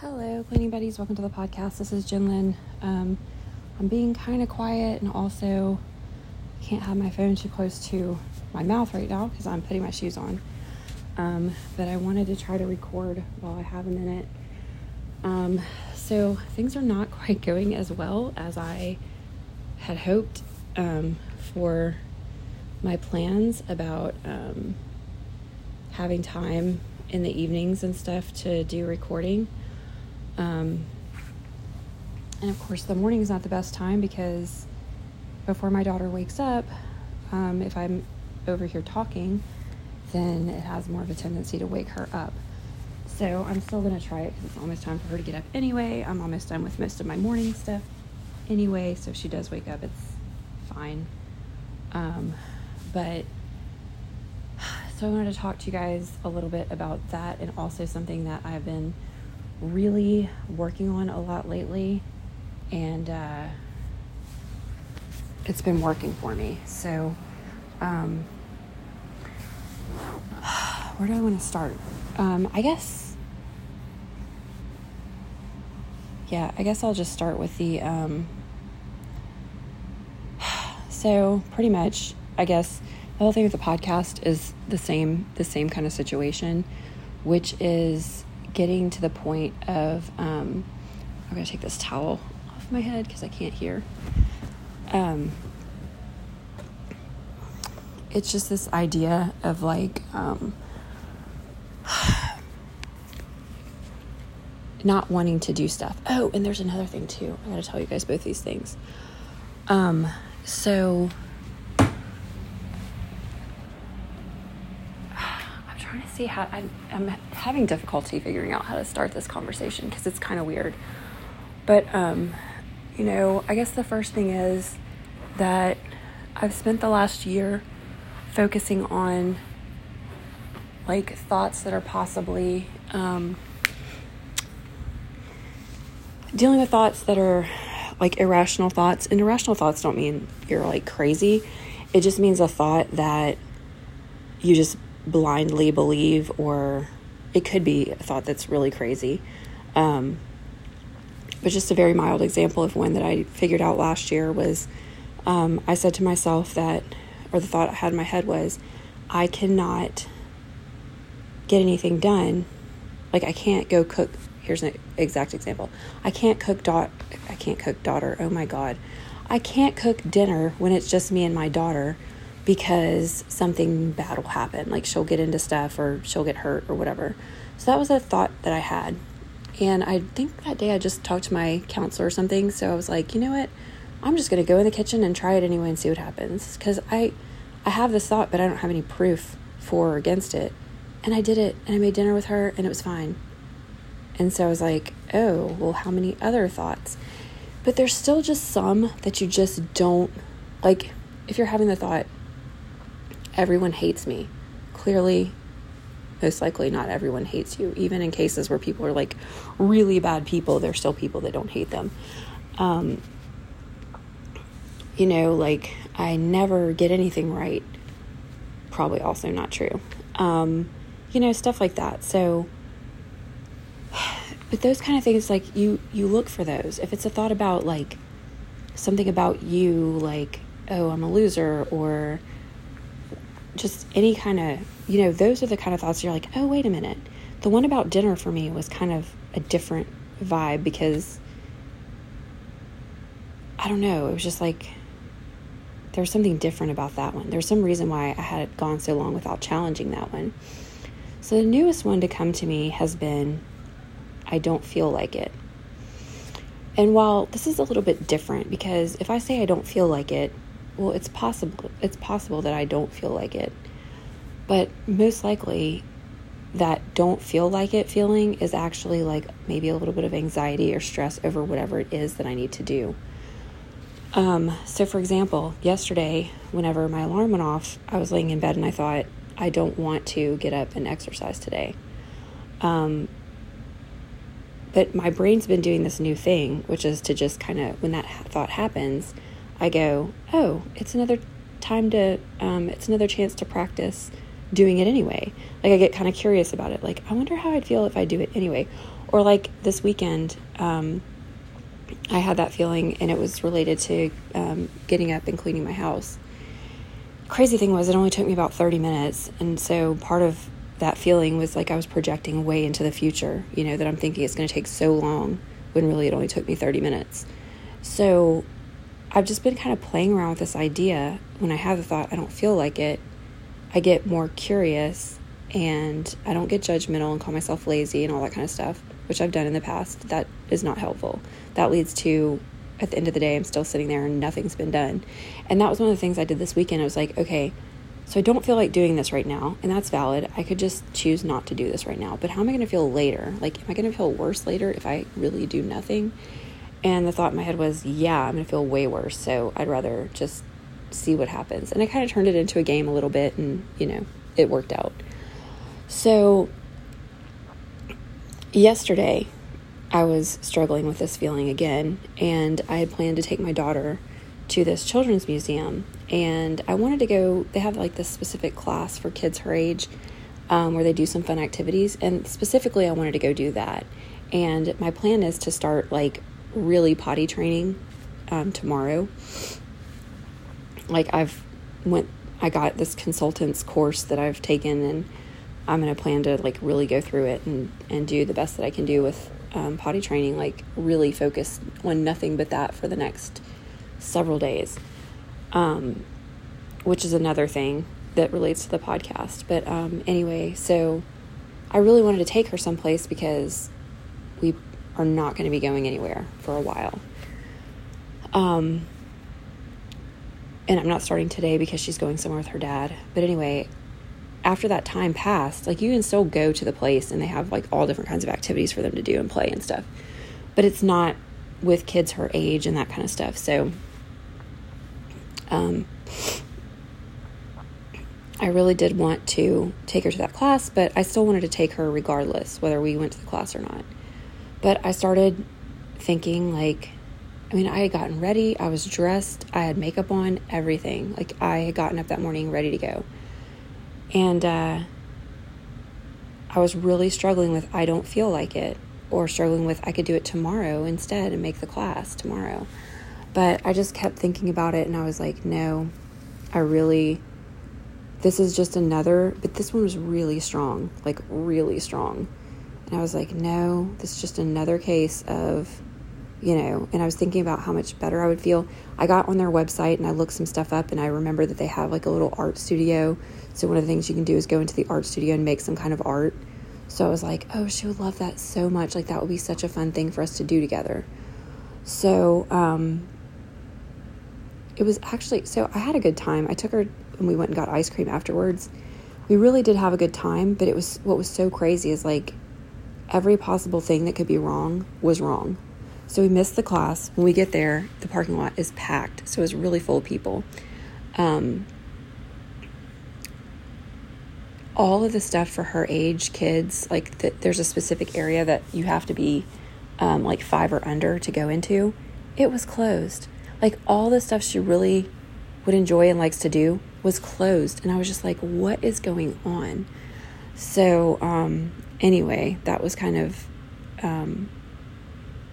Hello, cleaning buddies. Welcome to the podcast. This is Jinlin. Um, I'm being kind of quiet and also can't have my phone too close to my mouth right now because I'm putting my shoes on. Um, but I wanted to try to record while I have a minute. Um, so things are not quite going as well as I had hoped um, for my plans about um, having time in the evenings and stuff to do recording. Um, and of course, the morning is not the best time because before my daughter wakes up, um, if I'm over here talking, then it has more of a tendency to wake her up. So I'm still to try it because it's almost time for her to get up anyway. I'm almost done with most of my morning stuff anyway. So if she does wake up, it's fine. Um, but so I wanted to talk to you guys a little bit about that and also something that I've been really working on a lot lately. And uh, it's been working for me. So, um, where do I want to start? Um, I guess, yeah, I guess I'll just start with the, um, so pretty much, I guess the whole thing with the podcast is the same, the same kind of situation, which is getting to the point of, um, I'm to take this towel off my head because I can't hear. Um, it's just this idea of like, um, not wanting to do stuff. Oh, and there's another thing too. I gotta tell you guys both these things. Um, so I'm trying to see how I'm, I'm having difficulty figuring out how to start this conversation because it's kind of weird. But um, you know, I guess the first thing is that I've spent the last year focusing on like thoughts that are possibly um, dealing with thoughts that are like irrational thoughts. And irrational thoughts don't mean you're like crazy, it just means a thought that you just blindly believe, or it could be a thought that's really crazy. Um, but just a very mild example of one that I figured out last year was um, I said to myself that, or the thought I had in my head was, I cannot get anything done. Like I can't go cook. Here's an exact example. I can't cook dot. I can't cook daughter. Oh my god, I can't cook dinner when it's just me and my daughter because something bad will happen. Like she'll get into stuff or she'll get hurt or whatever. So that was a thought that I had. And I think that day I just talked to my counselor or something. So I was like, you know what? I'm just going to go in the kitchen and try it anyway and see what happens. Because I, I have this thought, but I don't have any proof for or against it. And I did it and I made dinner with her and it was fine. And so I was like, oh, well, how many other thoughts? But there's still just some that you just don't like. If you're having the thought, everyone hates me, clearly, most likely not everyone hates you. Even in cases where people are like really bad people, there's still people that don't hate them. Um, you know, like I never get anything right. Probably also not true. Um, you know, stuff like that. So, but those kind of things, like you, you look for those. If it's a thought about like something about you, like oh, I'm a loser, or just any kind of, you know, those are the kind of thoughts you're like, oh, wait a minute. The one about dinner for me was kind of a different vibe because I don't know, it was just like there was something different about that one. There's some reason why I had gone so long without challenging that one. So the newest one to come to me has been I don't feel like it. And while this is a little bit different because if I say I don't feel like it, well it's possible it's possible that I don't feel like it. But most likely that don't feel like it feeling is actually like maybe a little bit of anxiety or stress over whatever it is that I need to do. Um, so, for example, yesterday, whenever my alarm went off, I was laying in bed and I thought, I don't want to get up and exercise today. Um, but my brain's been doing this new thing, which is to just kind of, when that thought happens, I go, oh, it's another time to, um, it's another chance to practice doing it anyway. Like I get kind of curious about it. Like, I wonder how I'd feel if I do it anyway. Or like this weekend, um, I had that feeling, and it was related to um, getting up and cleaning my house. Crazy thing was, it only took me about 30 minutes, and so part of that feeling was like I was projecting way into the future, you know, that I'm thinking it's going to take so long when really it only took me 30 minutes. So I've just been kind of playing around with this idea. When I have the thought, I don't feel like it, I get more curious and I don't get judgmental and call myself lazy and all that kind of stuff, which I've done in the past. That is not helpful. That leads to, at the end of the day, I'm still sitting there and nothing's been done. And that was one of the things I did this weekend. I was like, okay, so I don't feel like doing this right now, and that's valid. I could just choose not to do this right now. But how am I going to feel later? Like, am I going to feel worse later if I really do nothing? And the thought in my head was, yeah, I'm going to feel way worse. So I'd rather just see what happens. And I kind of turned it into a game a little bit, and, you know, it worked out. So yesterday, I was struggling with this feeling again, and I had planned to take my daughter to this children's museum and I wanted to go. They have like this specific class for kids her age um, where they do some fun activities, and specifically, I wanted to go do that. And my plan is to start like really potty training um, tomorrow. Like I've went, I got this consultant's course that I've taken, and I'm gonna plan to like really go through it and and do the best that I can do with um, potty training. Like really focus on nothing but that for the next several days um, which is another thing that relates to the podcast. But um, anyway, so I really wanted to take her someplace because we are not going to be going anywhere for a while. Um, and I'm not starting today because she's going somewhere with her dad. But anyway, after that time passed, like you can still go to the place and they have like all different kinds of activities for them to do and play and stuff. But it's not with kids her age and that kind of stuff. So um, I really did want to take her to that class, but I still wanted to take her regardless, whether we went to the class or not. But I started thinking, like, I mean, I had gotten ready, I was dressed, I had makeup on, everything. Like, I had gotten up that morning ready to go. And uh, I was really struggling with, I don't feel like it, or struggling with, I could do it tomorrow instead and make the class tomorrow. But I just kept thinking about it and I was like, no, I really, this is just another, but this one was really strong, like really strong. And I was like, no, this is just another case of, you know, and I was thinking about how much better I would feel. I got on their website and I looked some stuff up and I remember that they have like a little art studio. So one of the things you can do is go into the art studio and make some kind of art. So I was like, oh, she would love that so much. Like that would be such a fun thing for us to do together. So, um, it was actually so I had a good time. I took her and we went and got ice cream afterwards. We really did have a good time, but it was what was so crazy is like every possible thing that could be wrong was wrong. So we missed the class. When we get there, the parking lot is packed. So it's really full of people. Um, all of the stuff for her age kids, like the, there's a specific area that you have to be um, like five or under to go into. It was closed like all the stuff she really would enjoy and likes to do was closed and i was just like what is going on so um anyway that was kind of um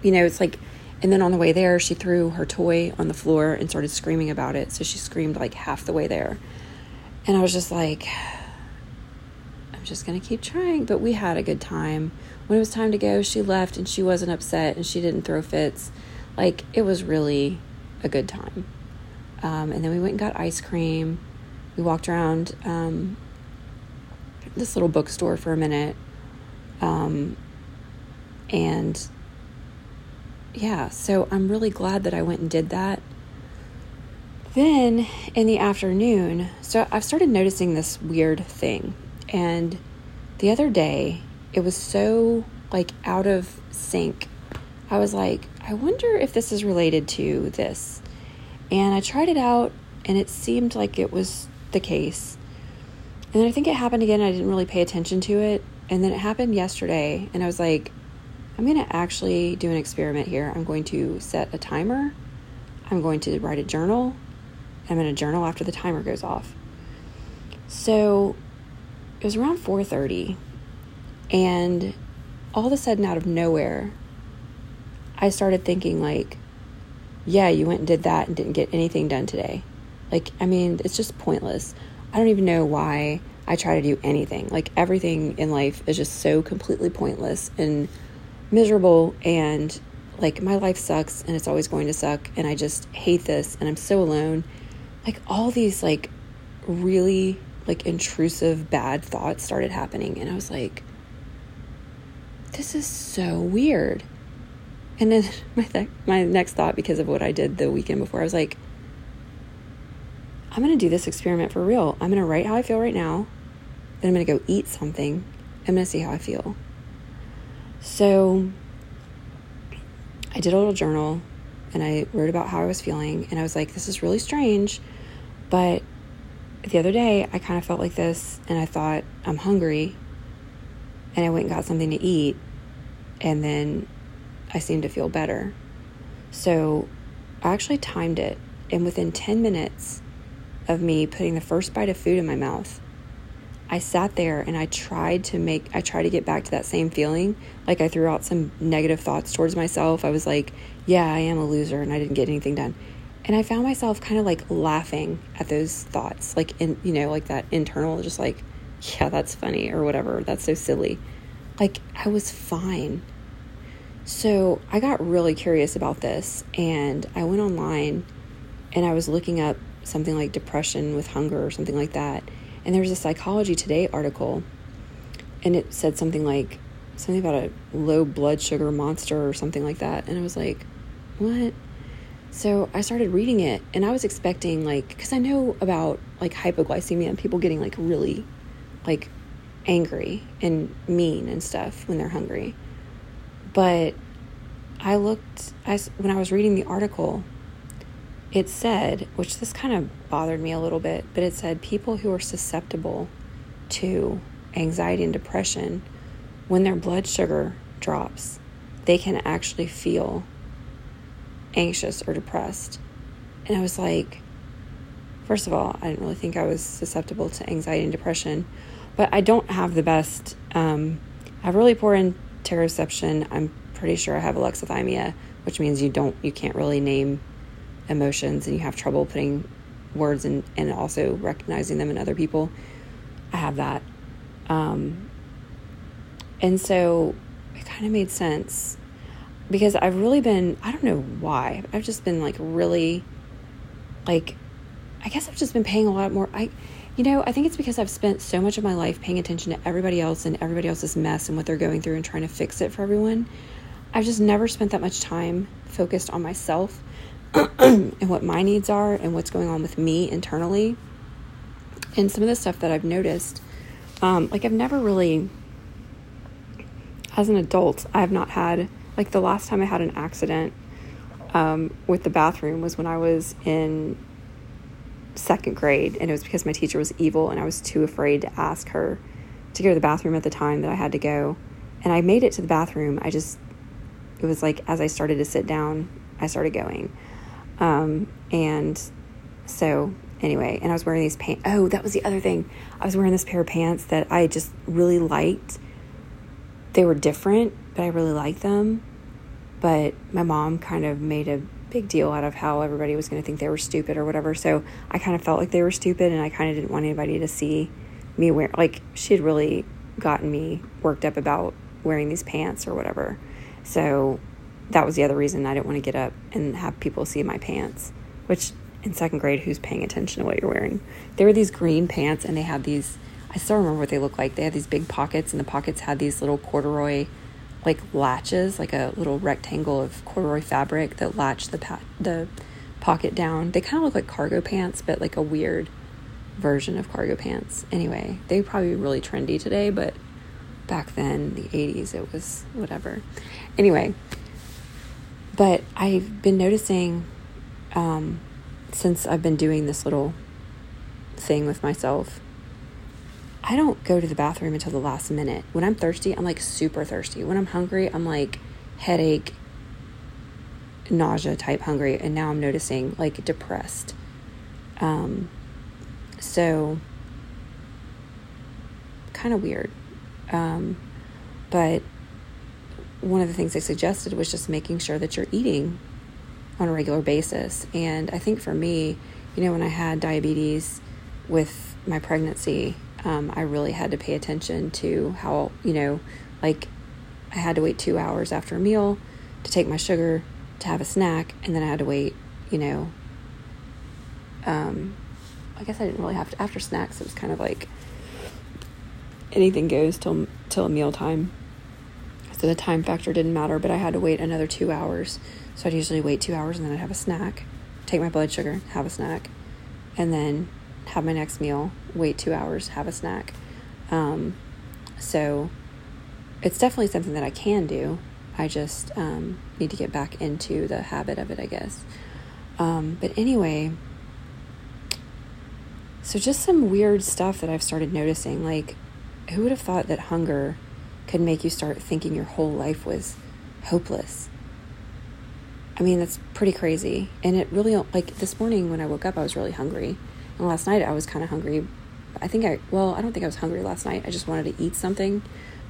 you know it's like and then on the way there she threw her toy on the floor and started screaming about it so she screamed like half the way there and i was just like i'm just going to keep trying but we had a good time when it was time to go she left and she wasn't upset and she didn't throw fits like it was really a good time. Um, and then we went and got ice cream. We walked around um, this little bookstore for a minute. Um, and yeah, so I'm really glad that I went and did that. Then in the afternoon, so I've started noticing this weird thing. And the other day, it was so like out of sync. I was like, I wonder if this is related to this. And I tried it out, and it seemed like it was the case. And I think it happened again. I didn't really pay attention to it. And then it happened yesterday, and I was like, I'm going to actually do an experiment here. I'm going to set a timer. I'm going to write a journal. I'm going to journal after the timer goes off. So it was around 4:30 and all of a sudden, out of nowhere, I started thinking, like, yeah, you went and did that and didn't get anything done today. Like, I mean, it's just pointless. I don't even know why I try to do anything. Like, everything in life is just so completely pointless and miserable. And, like, my life sucks and it's always going to suck. And I just hate this and I'm so alone. Like, all these, like, really, like, intrusive, bad thoughts started happening. And I was like, this is so weird. And then my th- my next thought, because of what I did the weekend before, I was like, I'm going to do this experiment for real. I'm going to write how I feel right now. Then I'm going to go eat something. I'm going to see how I feel. So I did a little journal and I wrote about how I was feeling. And I was like, this is really strange. But the other day, I kind of felt like this and I thought, I'm hungry. And I went and got something to eat. And then I seemed to feel better. So I actually timed it. And within 10 minutes of me putting the first bite of food in my mouth, I sat there and I tried to make, I tried to get back to that same feeling. Like I threw out some negative thoughts towards myself. I was like, yeah, I am a loser and I didn't get anything done. And I found myself kind of like laughing at those thoughts, like in, you know, like that internal, just like, yeah, that's funny or whatever. That's so silly. Like I was fine. So I got really curious about this and I went online and I was looking up something like depression with hunger or something like that. And there was a Psychology Today article and it said something like something about a low blood sugar monster or something like that. And I was like, what? So I started reading it and I was expecting like cuz I know about like hypoglycemia and people getting like really like angry and mean and stuff when they're hungry. But I looked, I, when I was reading the article, it said, which this kind of bothered me a little bit, but it said people who are susceptible to anxiety and depression, when their blood sugar drops, they can actually feel anxious or depressed. And I was like, first of all, I didn't really think I was susceptible to anxiety and depression, but I don't have the best, um, I have really poor interoception. I'm pretty sure I have alexithymia, which means you don't you can't really name emotions and you have trouble putting words and and also recognizing them in other people. I have that. Um, and so it kind of made sense because I've really been I don't know why. I've just been like really like I guess I've just been paying a lot more I you know, I think it's because I've spent so much of my life paying attention to everybody else and everybody else's mess and what they're going through and trying to fix it for everyone. I've just never spent that much time focused on myself and what my needs are and what's going on with me internally. And some of the stuff that I've noticed, um, like I've never really, as an adult, I've not had, like the last time I had an accident um, with the bathroom was when I was in second grade, and it was because my teacher was evil, and I was too afraid to ask her to go to the bathroom at the time that I had to go. And I made it to the bathroom. I just, it was like as I started to sit down, I started going. Um, and so, anyway, and I was wearing these pants. Oh, that was the other thing. I was wearing this pair of pants that I just really liked. They were different, but I really liked them. But my mom kind of made a big deal out of how everybody was going to think they were stupid or whatever. So I kind of felt like they were stupid and I kind of didn't want anybody to see me wear like she had really gotten me worked up about wearing these pants or whatever. So that was the other reason I didn't want to get up and have people see my pants, which in second grade, who's paying attention to what you're wearing? They were these green pants and they had these, I still remember what they looked like. They had these big pockets and the pockets had these little corduroy like latches, like a little rectangle of corduroy fabric that latched the pa- the pocket down. They kind of look like cargo pants, but like a weird version of cargo pants. Anyway, they probably really trendy today, but back then, the 80s, it was whatever. Anyway, but I've been noticing um, since I've been doing this little thing with myself I don't go to the bathroom until the last minute. When I'm thirsty, I'm like super thirsty. When I'm hungry, I'm like headache, nausea type hungry. And now I'm noticing like depressed. Um, so kind of weird. Um, but one of the things they suggested was just making sure that you're eating on a regular basis. And I think for me, you know, when I had diabetes with my pregnancy, um, I really had to pay attention to how, you know, like I had to wait two hours after a meal to take my sugar, to have a snack, and then I had to wait, you know, um, I guess I didn't really have to, after snacks, it was kind of like anything goes till, till mealtime. So the time factor didn't matter, but I had to wait another two hours. So I'd usually wait two hours and then I'd have a snack, take my blood sugar, have a snack, and then have my next meal, wait two hours, have a snack. Um, so it's definitely something that I can do. I just um, need to get back into the habit of it, I guess. Um, but anyway, so just some weird stuff that I've started noticing. Like, who would have thought that hunger could make you start thinking your whole life was hopeless? I mean, that's pretty crazy. And it really, like this morning when I woke up, I was really hungry. And last night I was kind of hungry. I think I, well, I don't think I was hungry last night. I just wanted to eat something,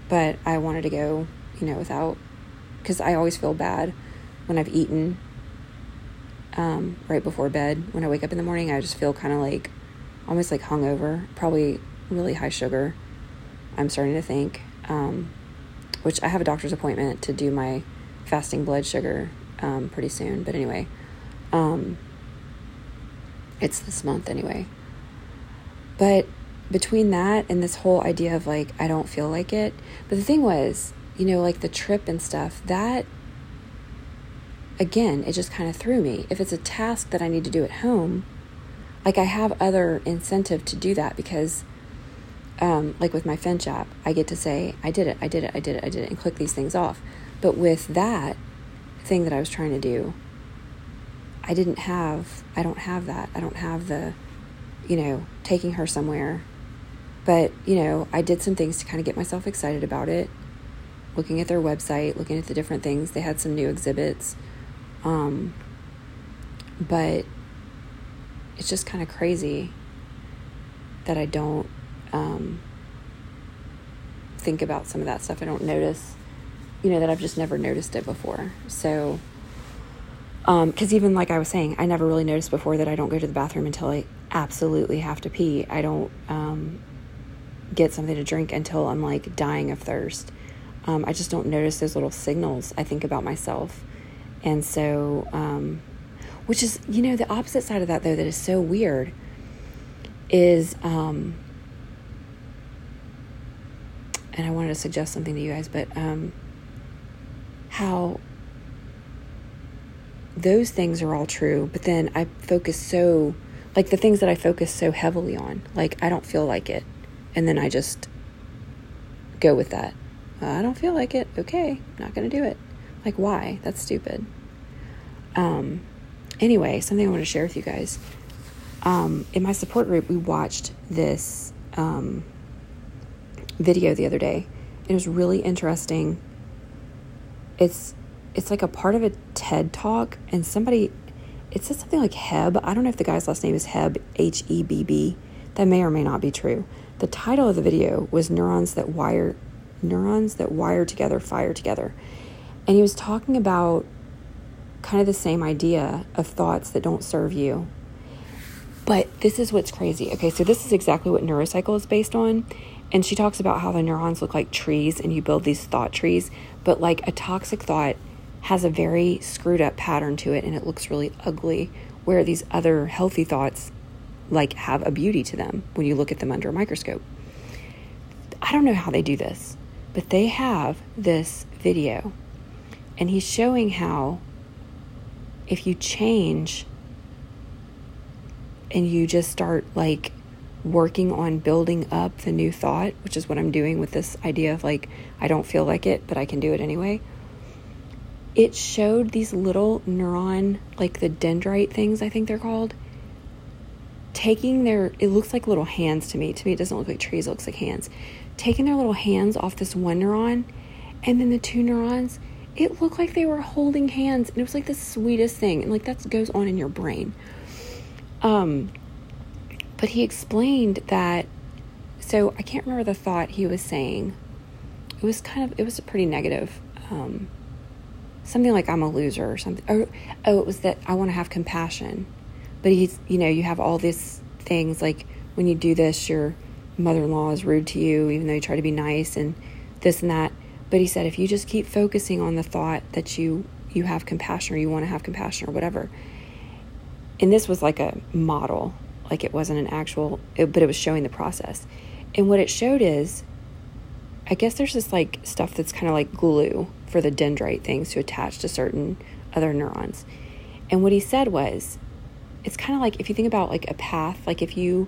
but I wanted to go, you know, without, because I always feel bad when I've eaten um, right before bed. When I wake up in the morning, I just feel kind of like, almost like hungover, probably really high sugar. I'm starting to think, um, which I have a doctor's appointment to do my fasting blood sugar um, pretty soon. But anyway, um, it's this month anyway. But between that and this whole idea of like, I don't feel like it. But the thing was, you know, like the trip and stuff, that again, it just kind of threw me. If it's a task that I need to do at home, like I have other incentive to do that because, um, like with my Finch app, I get to say, I did it, I did it, I did it, I did it, and click these things off. But with that, thing that I was trying to do, I didn't have, I don't have that. I don't have the, you know, taking her somewhere. But, you know, I did some things to kind of get myself excited about it. Looking at their website, looking at the different things. They had some new exhibits. Um, but it's just kind of crazy that I don't um, think about some of that stuff. I don't notice you know, that I've just never noticed it before. So, because um, even like I was saying, I never really noticed before that I don't go to the bathroom until I absolutely have to pee. I don't um, get something to drink until I'm like dying of thirst. Um, I just don't notice those little signals I think about myself. And so, um, which is, you know, the opposite side of that though, that is so weird is, um, and I wanted to suggest something to you guys, but um, how those things are all true, but then I focus so, like the things that I focus so heavily on, like I don't feel like it. And then I just go with that. I don't feel like it. Okay, not going to do it. Like, why? That's stupid. Um, anyway, something I want to share with you guys. Um, in my support group, we watched this um, video the other day. It was really interesting it's it's like a part of a TED talk, and somebody it says something like Hebb. I don't know if the guy's last name is Hebb, H E B B. That may or may not be true. The title of the video was Neurons That Wire Neurons That Wire Together Fire Together. And he was talking about kind of the same idea of thoughts that don't serve you. But this is what's crazy. Okay, so this is exactly what neurocycle is based on. And she talks about how the neurons look like trees and you build these thought trees, but like a toxic thought has a very screwed up pattern to it and it looks really ugly, where these other healthy thoughts like have a beauty to them when you look at them under a microscope. I don't know how they do this, but they have this video and he's showing how if you change and you just start like working on building up the new thought, which is what I'm doing with this idea of like, I don't feel like it, but I can do it anyway. It showed these little neuron, like the dendrite things, I think they're called, taking their, it looks like little hands to me. To me, it doesn't look like trees, it looks like hands. Taking their little hands off this one neuron, and then the two neurons, it looked like they were holding hands. And it was like the sweetest thing. And like that goes on in your brain. Um, but he explained that, so I can't remember the thought he was saying. It was kind of, it was a pretty negative um, something like I'm a loser or something. Or, oh, it was that I want to have compassion. But he's, you know, you have all these things like when you do this, your mother in law is rude to you, even though you try to be nice and this and that. But he said, if you just keep focusing on the thought that you you have compassion or you want to have compassion or whatever. And this was like a model, like it wasn't an actual, it, but it was showing the process. And what it showed is, I guess there's this like stuff that's kind of like glue for the dendrite things to attach to certain other neurons. And what he said was, it's kind of like if you think about like a path, like if you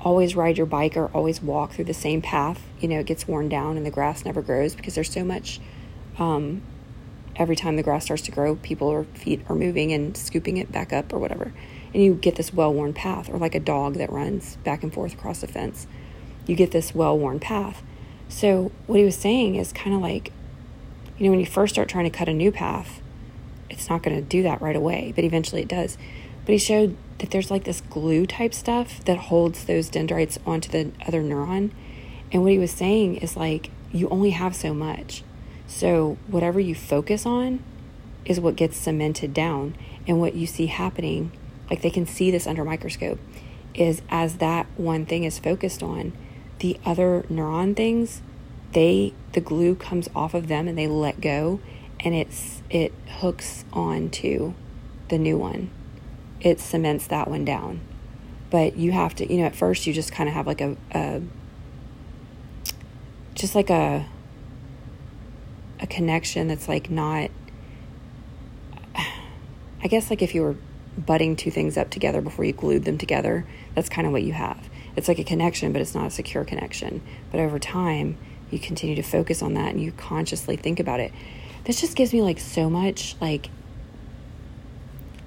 always ride your bike or always walk through the same path, you know, it gets worn down and the grass never grows because there's so much um, every time the grass starts to grow, people or feet are moving and scooping it back up or whatever. And you get this well worn path, or like a dog that runs back and forth across the fence. You get this well worn path. So, what he was saying is kind of like, you know, when you first start trying to cut a new path, it's not going to do that right away, but eventually it does. But he showed that there's like this glue type stuff that holds those dendrites onto the other neuron. And what he was saying is like, you only have so much. So, whatever you focus on is what gets cemented down. And what you see happening, like they can see this under microscope, is as that one thing is focused on, the other neuron things, they the glue comes off of them and they let go and it's it hooks onto the new one. It cements that one down. But you have to, you know, at first you just kind of have like a, a just like a a connection that's like not I guess like if you were butting two things up together before you glued them together, that's kind of what you have. It's like a connection, but it's not a secure connection. But over time, you continue to focus on that and you consciously think about it. This just gives me like so much like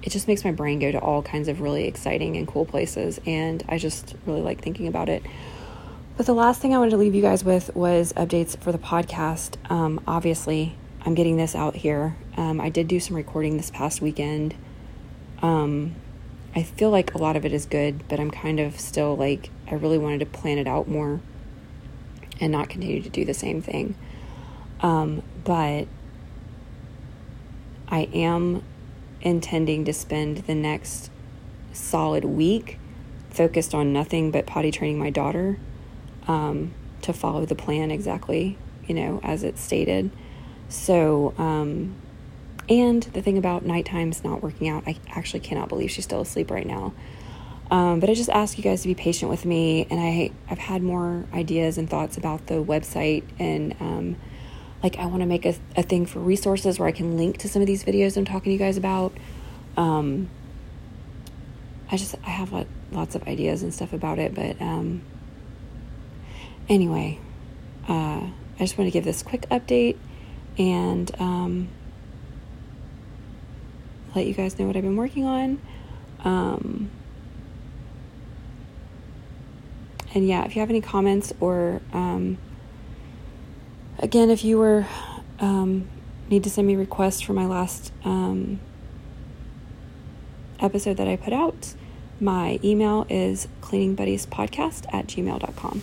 it just makes my brain go to all kinds of really exciting and cool places and I just really like thinking about it. But the last thing I wanted to leave you guys with was updates for the podcast. Um, obviously, I'm getting this out here. Um, I did do some recording this past weekend. Um, I feel like a lot of it is good, but I'm kind of still like, I really wanted to plan it out more and not continue to do the same thing. Um, but I am intending to spend the next solid week focused on nothing but potty training my daughter um, to follow the plan exactly, you know, as it's stated. So, um, and the thing about night times not working out, I actually cannot believe she's still asleep right now. Um, but I just ask you guys to be patient with me, and I I've had more ideas and thoughts about the website, and um, like I want to make a, a thing for resources where I can link to some of these videos I'm talking to you guys about. Um, I just I have like, lots of ideas and stuff about it, but um, anyway, uh, I just want to give this quick update and um, let you guys know what I've been working on. Um, and yeah, if you have any comments or um, again, if you were um, need to send me requests for my last um, episode that I put out, my email is cleaningbuddiespodcast at gmail.com.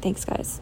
Thanks, guys.